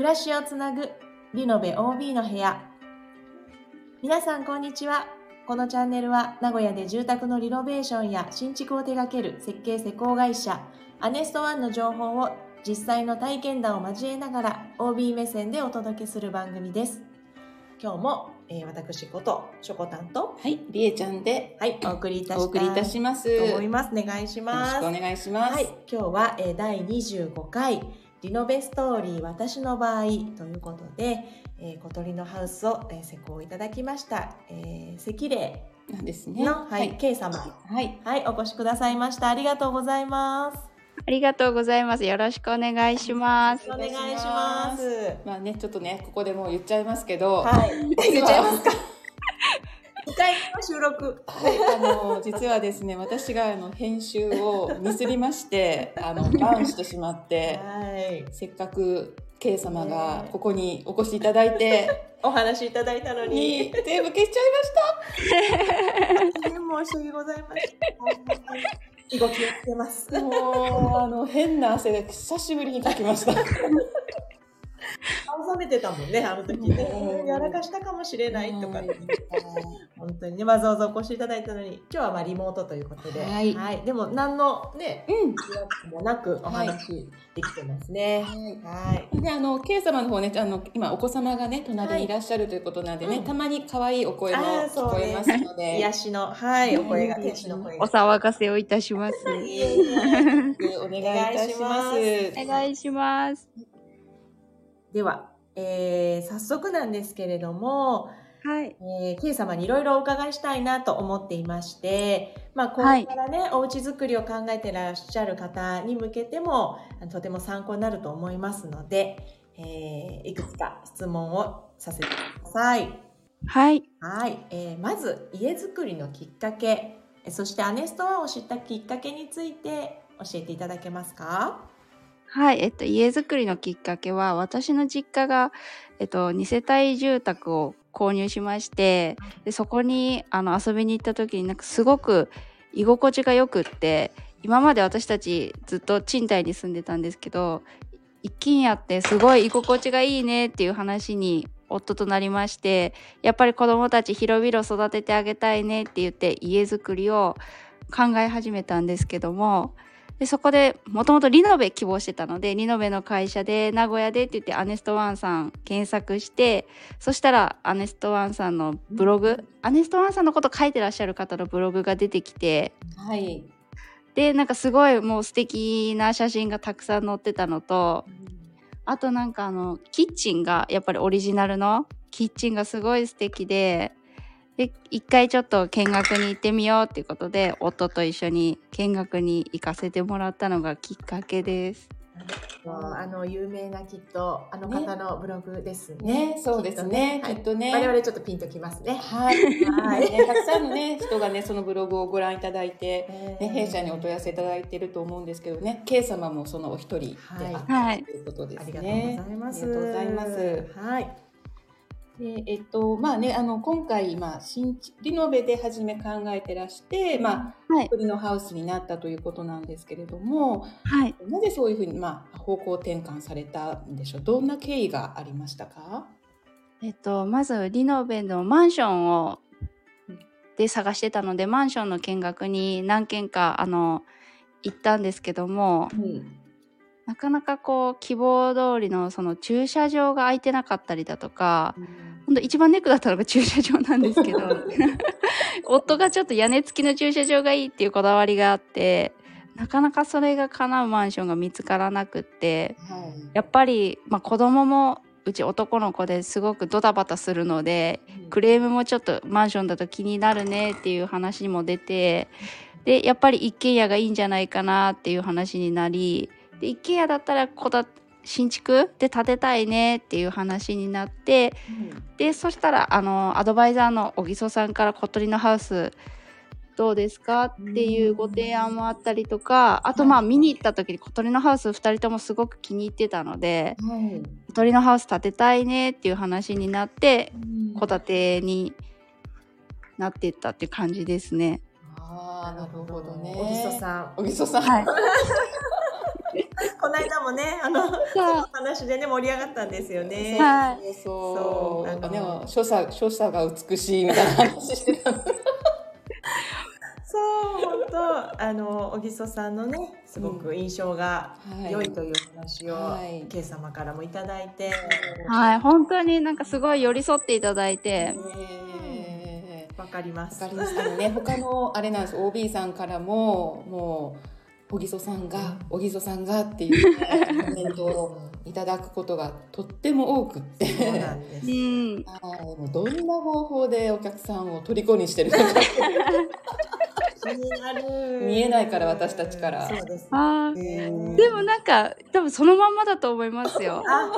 暮らしをつなぐリノベ OB の部屋。皆さんこんにちは。このチャンネルは名古屋で住宅のリノベーションや新築を手掛ける設計施工会社アネストワンの情報を実際の体験談を交えながら OB 目線でお届けする番組です。今日も、えー、私ことしょこたんとはい、りえちゃんではいお送りいたしお送りいたします。と思いよます。お願いします。ろしくお願いします。はい、今日は、えー第25回リノベストーリー私の場合ということで、えー小鳥のハウスを、えー施工いただきました、えー、赤霊なんですね。の、はい K 様はい。はいお越しくださいましたありがとうございますありがとうございます。よろしくお願いします。お願いしますまあね、ちょっとね、ここでもう言っちゃいますけど、はい実 言っちゃいますか。2回目の収録。はい、あの実はですね、私があの編集をミスりまして、あのダウンしてしまって、はい。せっかく K 様がここにお越しいただいて、お話いただいたのに。に全部消しちゃい大変申し訳ございません本当に動きをつけますました。もうあの変な汗が久しぶりにかきました。青ざめてたもんねあの時ね。うん。やらかしたかもしれないとかってうん。本当にねわざわざお越しいただいたのに今日はまあリモートということで、はい。でも何のねうん。もなくお話できてますね。はい。であの K 様の方ねあの今お子様がね隣にい。らっしゃるということなんでね、うん。たまに可愛いお声も聞こえますので、癒しのはいお声がうん天使の声。おが。騒がせをいたします。お願いいたします。お願いします。では、えー、早速なんですけれども、はい。えー、K 様にいろいろお伺いしたいなと思っていまして、まあ、これからね、お家作りを考えてらっしゃる方に向けても、とても参考になると思いますので、えー、いくつか質問をさせてください。はい。はい、えーまず家づくりのきっかけ、えそしてアネストワンを知ったきっかけについて教えていただけますか？はい。えっと、家づくりのきっかけは、私の実家が、えっと、2世帯住宅を購入しまして、でそこにあの遊びに行った時になんかすごく居心地が良くって、今まで私たちずっと賃貸に住んでたんですけど、一軒家ってすごい居心地がいいねっていう話に夫となりまして、やっぱり子供たち広々育ててあげたいねって言って家づくりを考え始めたんですけども、でそこでもともとリノベ希望してたのでリノベの会社で名古屋でって言ってアネストワンさん検索してそしたらアネストワンさんのブログアネストワンさんのこと書いてらっしゃる方のブログが出てきてはい。でなんかすごいもう素敵な写真がたくさん載ってたのとあとなんかあのキッチンがやっぱりオリジナルのキッチンがすごい素敵でで一回ちょっと見学に行ってみようっていうことで夫と一緒に見学に行かせてもらったのがきっかけです。あの有名なきっとあの方のブログですね。ね、そうですね。きっとね。我々ちょっとピンときますね。はい。ははいい。ね、たくさんのね、人がね、そのブログをご覧いただいて、ね、弊社にお問い合わせいただいていると思うんですけどね、K 様もそのお一人であったはいということですありがとうね。ございます。ありがとうございます。はい。でえっとまあね、あの今回、まあ、新築リノベで初め考えてらして、まあ、はい、鳥のハウスになったということなんですけれどもはい、なぜそういうふうに、まあ、方向転換されたんでしょうどんな経緯がありましたか？えっとまずリノベのマンションをで探してたのでマンションの見学に何軒かあの行ったんですけどもうん。なかなかこう希望通りのその駐車場が空いてなかったりだとか本当一番ネックだったのが駐車場なんですけど 夫がちょっと屋根付きの駐車場がいいっていうこだわりがあってなかなかそれが叶うマンションが見つからなくってはい。やっぱり、まあ、子供もうち男の子ですごくドタバタするのでクレームもちょっとマンションだと気になるねっていう話も出てでやっぱり一軒家がいいんじゃないかなっていう話になりで一軒家だったらこだ新築で建てたいねっていう話になってでそしたらあのアドバイザーの小木曽さんから小鳥のハウスどうですかっていうご提案もあったりとかあとまあ見に行った時に小鳥のハウス2人ともすごく気に入ってたのではい。小鳥のハウス建てたいねっていう話になってうん。戸建てになっていったっていう感じですね。ああなるほどね。おぎそさん。おぎそさん、はい。こ の間もね、あの、その話でね、盛り上がったんですよね。はそうそそうう。あのね、所作、所作が美しいみたいな話してたの。そう、本当、あの、小木曽さんのね、すごく印象がはい良いという話を、はいケイ様からもいただいて。はい、本当になんかすごい寄り添っていただいて、えわかります。わかりましたね。他のあれなんです。OB さんからももう小木曽さんが小木曽さんがっていう、ね、コメントをいただくことがとっても多くって。そうなんです。うん、はいもうどんな方法でお客さんを虜にしてるのか。見えないから私たちからそうです。あーねでもなんか多分そのまんまだと思いますよ。あ、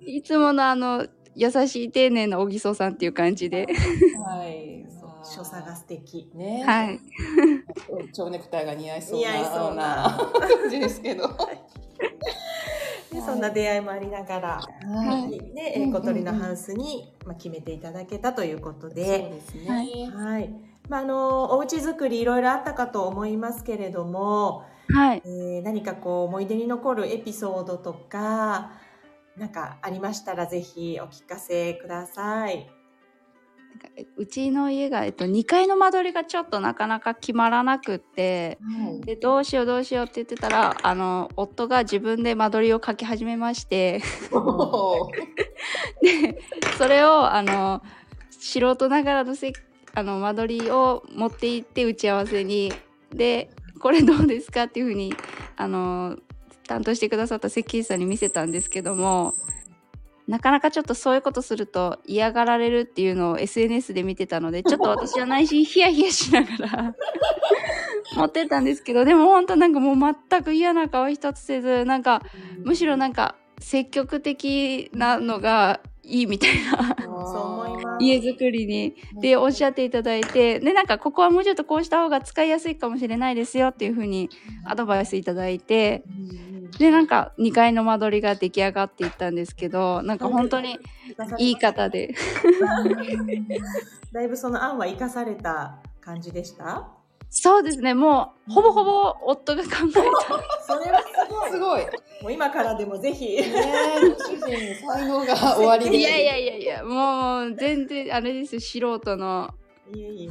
いつものあの優しい丁寧な小木曽さんっていう感じで。はい。所作が素敵。ね。はい。蝶ネクタイが似合いそうな似合いそうな感じですけど。でそんな出会いもありながら、はい。ね、えー小鳥のハウスに、まあ、決めていただけたということそうで、ですね。はい。まあ、あの、お家作りいろいろあったかと思いますけれども、はい。えー何かこう思い出に残るエピソードとか、なんかありましたらぜひお聞かせください。うちの家が、えっと、2階の間取りがちょっとなかなか決まらなくって、で、どうしようどうしようって言ってたら、あの、夫が自分で間取りを書き始めまして、で、それを、あの、素人ながらのせあの間取りを持って行って打ち合わせに、で、これどうですかっていうふうに、あの、担当してくださった設計士さんに見せたんですけども、なかなかちょっとそういうことすると嫌がられるっていうのを SNS で見てたので、ちょっと私は内心ヒヤヒヤしながら 持ってったんですけど、でも本当なんかもう全く嫌な顔一つせず、なんかむしろなんか積極的なのがいいみたいな そう思います。家づくりに。でおっしゃっていただいてでなんかここはもうちょっとこうした方が使いやすいかもしれないですよっていうふうにアドバイスいただいて。でなんか2階の間取りが出来上がっていったんですけどなんか本当にいい方で。だいぶその案は生かされた感じでした？そうですねもうほぼほぼ夫が考えた それはすごい。すごい。ねもう今からでもぜひ。え、ご主人に才能が終わりで。いやいやいやいやもう全然あれですよ素人のいえい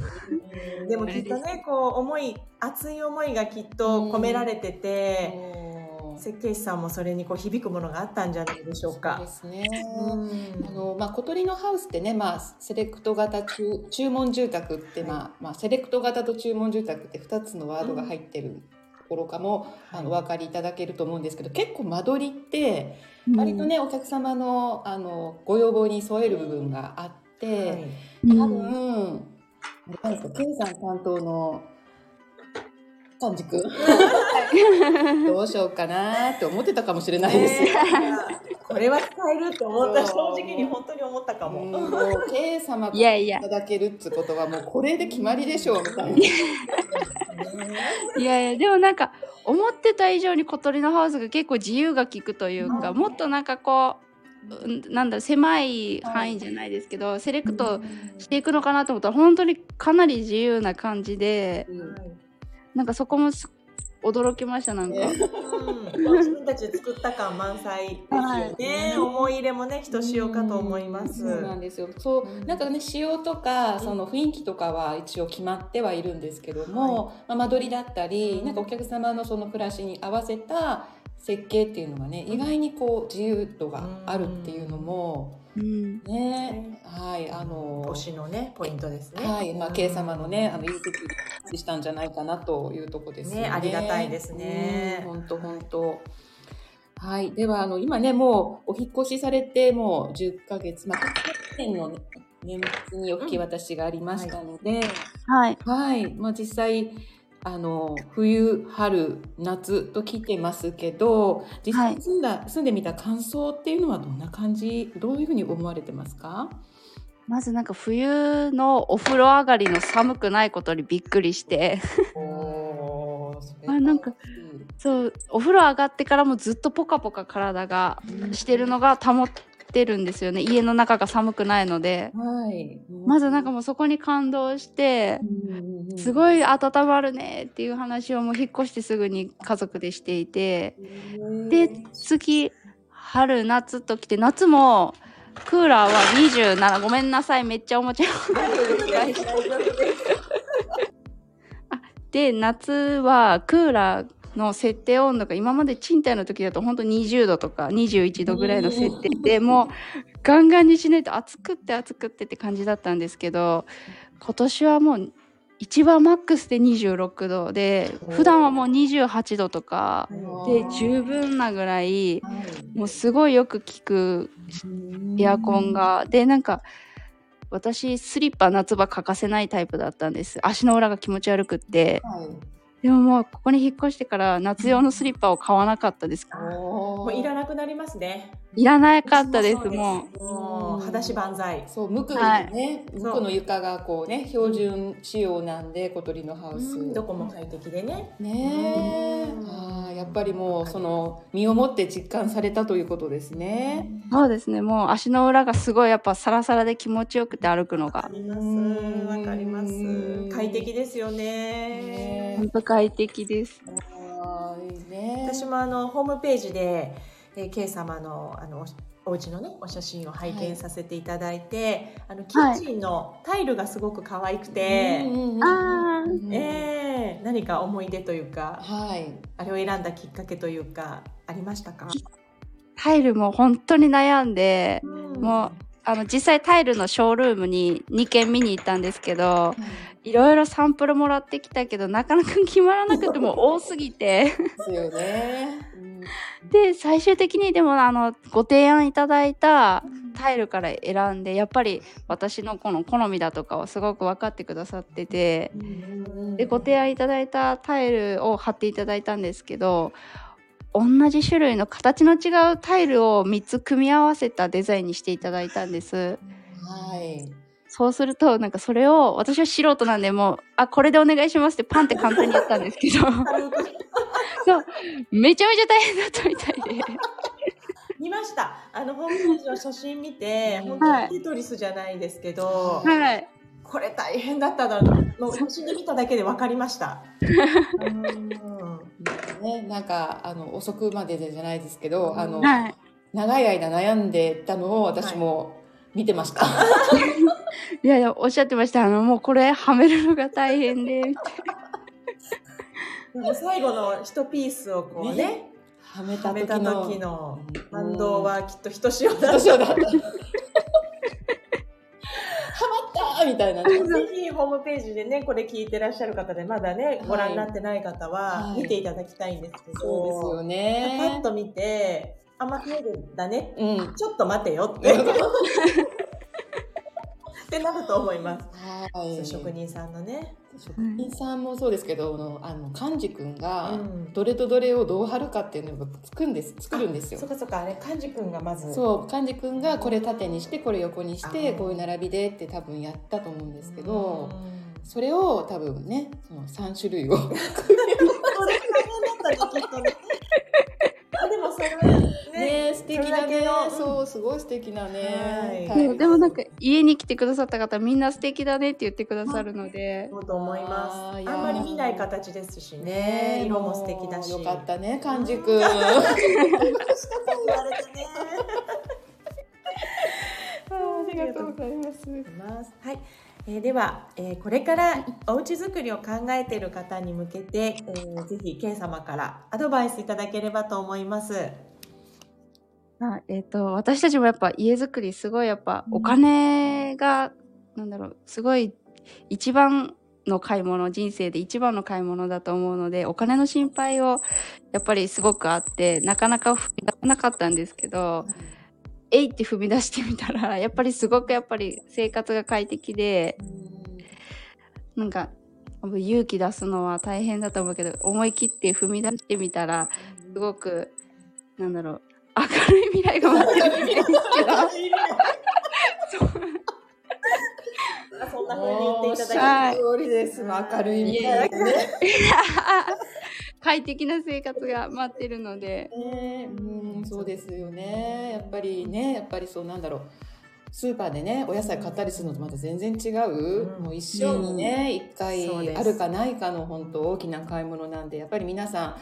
えでもきっとね、こう思い、熱い思いがきっと込められてて、設計士さんもそれにこう響くものがあったんじゃないでしょうそうかで。すね。うん。あのまあ、小鳥のハウスってね、まあ、セレクト型注注文住宅って、まあまあ、セレクト型と注文住宅って2つのワードが入ってるところかも、あのお分かりいただけると思うんですけど結構間取りって割とね、お客様のあのご要望に添える部分があって、はい。うん。多分、あれなんですか、ケンさん担当の幹事君どうしようかなって思ってたかもしれないです。これは使えるって思った正直に本当に思ったかも。もう、K 様いやいや。いただけるってことはもうこれで決まりでしょうみたいな。いやいや。でもなんか思ってた以上に小鳥のハウスが結構自由が利くというか、もっとなんかこううんなんだろう狭い範囲じゃないですけど、セレクトしていくのかなと思ったら本当にかなり自由な感じでなんかそこもす驚きましたなんか。ね。うん、自分たちで作った感満載ですよね。はい。思い入れもね、ひとしおかと思います。そうなんですよ。そう、なんかね、仕様とか、その雰囲気とかは一応決まってはいるんですけども、まあ、間取りだったり、なんかお客様のその暮らしに合わせた設計っていうのがね、意外にこう自由度があるっていうのも、うん。ね、はい、あの、推しのね、ポイントですね。はい、まあ、K 様のね、あの、いい時したんじゃないかなというところですよね。ねありがたいですね本当本当。はい、では、あの、今ね、もうお引っ越しされて、もう10ヶ月、まあ、去年の、ね、年末にお引き渡しがありましたので、はいはい、まあ、実際。あの冬春夏と来てますけど実際住んだ、住んでみた感想っていうのはどんな感じどういうふうに思われてますか？まずなんか冬のお風呂上がりの寒くないことにびっくりしてあなんかそうお風呂上がってからもずっとポカポカ体がしてるのが保ってるんですよね。家の中が寒くないので。はい。まずなんかもうそこに感動して、すごい温まるねっていう話をもう引っ越してすぐに家族でしていて、で、次、春、夏と来て、夏も、クーラーは27、ごめんなさい、めっちゃおもちゃ。で、夏はクーラーの設定温度が今まで賃貸の時だと本当20度とか21度ぐらいの設定でもうガンガンにしないと暑くって暑くってって感じだったんですけど今年はもう一番マックスで26度で普段はもう28度とかで十分なぐらいもうすごいよく効くエアコンが。でなんか私スリッパ夏場欠かせないタイプだったんです。足の裏が気持ち悪くって。はい。でももうここに引っ越してから夏用のスリッパを買わなかったです。ももういらなくなりますね。いらなかったですもう裸足万歳。そう、無垢はいね、無垢の床がこうね、標準仕様なんで、小鳥のハウス。どこも快適でね。ねああ、やっぱりもう、その身をもって実感されたということですね。うそうですねもう足の裏がすごいやっぱサラサラで気持ちよくて歩くのわがかります。うんわかりますうん。快適ですよねね。本当快適ですああ、いいね。私もあのホームページで、えー、K 様のあのおお家のねお写真を拝見させていただいて、あのキッチンのタイルがすごく可愛くて、うんうんうんあーうんえー何か思い出というかはい。あれを選んだきっかけというかありましたか、タイルも本当に悩んでうん。もうあの実際タイルのショールームに2軒見に行ったんですけどいろいろサンプルもらってきたけどなかなか決まらなくても多すぎてですよね。で最終的にでもあのご提案いただいたタイルから選んでやっぱり私のこの好みだとかをすごく分かってくださっててでご提案いただいたタイルを貼っていただいたんですけど同じ種類の形の違うタイルを3つ組み合わせたデザインにしていただいたんです。はい。そうするとなんかそれを私は素人なんでもうあこれでお願いしますってパンって簡単にやったんですけど。そう。めちゃめちゃ大変だったみたいで。見ました。あのホームページの写真見て本当にテトリスじゃないですけど、はい。これ大変だったなもう写真で見ただけで分かりました。うん。ね、なんかあの遅くまでじゃないですけど、あのはい。長い間悩んでたのを私も見てました。い やいやおっしゃってました。あのもうこれはめるのが大変で。みたいでも最後の一ピースをこうねね。はめたはめた時の。感動はきっとひとしおだった。はまったみたいなね。ぜひホームページでねこれ聞いてらっしゃる方でまだねご覧になってない方ははい。見ていただきたいんですけど、そうですよパッね。と見てあんまタイルだね。うん。ちょっと待てよって ってなると思います。はい。職人さんのね。職人さんもそうですけど、あのあの幹事君がうんどれとどれをどう貼るかっていうのを作るんです。作るんですよそ。っかそっかあれ幹事君がまず。そう幹事君がこれ縦にしてこれ横にしあてーこういう並びでって多分やったと思うんですけどうんそれを多分ねその3種類を それ大変だったねきっとね。素敵だけねのそうすごい素敵なねはいなでもなんか家に来てくださった方みんな素敵だねって言ってくださるのでそうと思います。あんまり見ない形ですしね。色も素敵だし。よかったね幹事君言われてね。ありがとうございますます。はい。えーでは、えーこれからお家づくりを考えている方に向けて、えーぜひ K 様からアドバイスいただければと思います。あえっ、と私たちもやっぱ家づくりすごいやっぱお金が、なんだろうすごい一番の買い物人生で一番の買い物だと思うのでお金の心配をやっぱりすごくあってなかなか踏み出せなかったんですけど、えいって踏み出してみたらやっぱりすごくやっぱり生活が快適でなんか勇気出すのは大変だと思うけど思い切って踏み出してみたらすごくなんだろう明るい未来が待ってる。んですけどそう。あそんな風に言っていただけはい通りです明るい未来がね快適な生活が待ってるので。ねう。んそう。ですよねやっぱりねやっぱりそう。なんだろう。スーパーでねお野菜買ったりするのとまた全然違う、う。んもう。一生にね一、そう。です回あるかないかの本当大きな買い物なんでやっぱり皆さん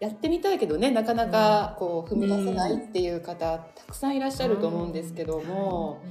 やってみたいけどねなかなかこう踏み出せないっていう方、たくさんいらっしゃると思うんですけども、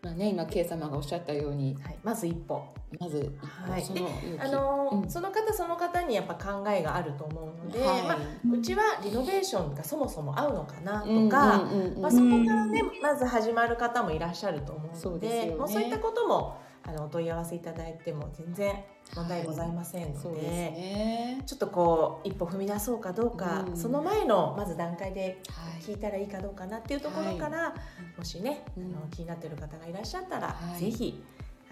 まあね、今 K 様がおっしゃったようにはい、まず一歩。まず一歩はい。そのあのーうん。その方その方にやっぱ考えがあると思うので、はい。まあ、うちはリノベーションがそもそも合うのかなとか、まあ、そこからね、まず始まる方もいらっしゃると思うのでそうでね。もうそういったこともあのお問い合わせいただいても全然問題ございませんので,、そうですね。ちょっとこう一歩踏み出そうかどうか、うんその前のまず段階ではい聞いたらいいかどうかなっていうところから、もしね、うんあの気になっている方がいらっしゃったら、はいぜひ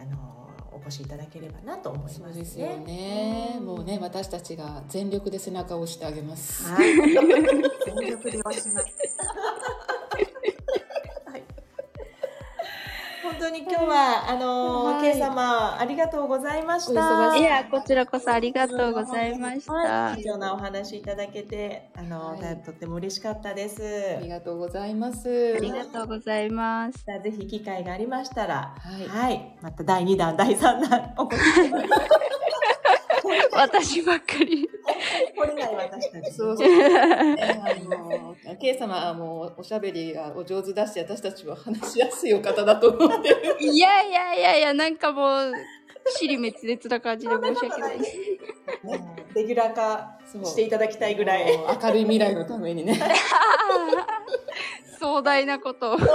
あのお越しいただければなと思いそますね。うですよね。うんもうね、私たちが全力で背中を押してあげます。はい。全力で押します。当に今日はあのはい K 様ありがとうございましおた。いや、こちらこそありがとうございましはいた。貴重なお話いただけてあの、はいとっても嬉しかったです。ありがとうございます。ありがとうございます。さあぜひ機会がありましたら、はいはい、また第2弾第3弾お越し 私ばっかり。来れない私たち。そうそう。ねあの K 様はもうおしゃべりがお上手だし、私たちは話しやすいお方だと思ってる。いやいやいやいや、なんかもう、尻滅裂な感じで申し訳ないです。ねレギュラー化していただきたいぐらい。明るい未来のためにね。壮大なことを。ね、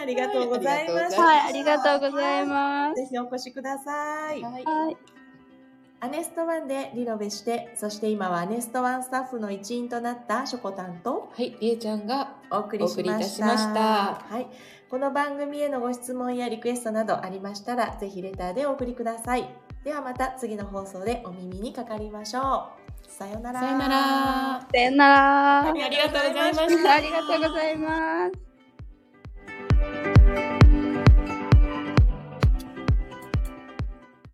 ありがとうございました。はい、ありがとうございます。ぜひお越しください。はい。はい。アネストワンでリノベして、そして今はアネストワンスタッフの一員となったショコタンとはい、りえちゃんがお送りしました。お送りいたしましたはい。この番組へのご質問やリクエストなどありましたら、ぜひレターでお送りください。ではまた次の放送でお耳にかかりましょう。さようなら。さよなら。さよなら。ありがとうございましたありがとうございます。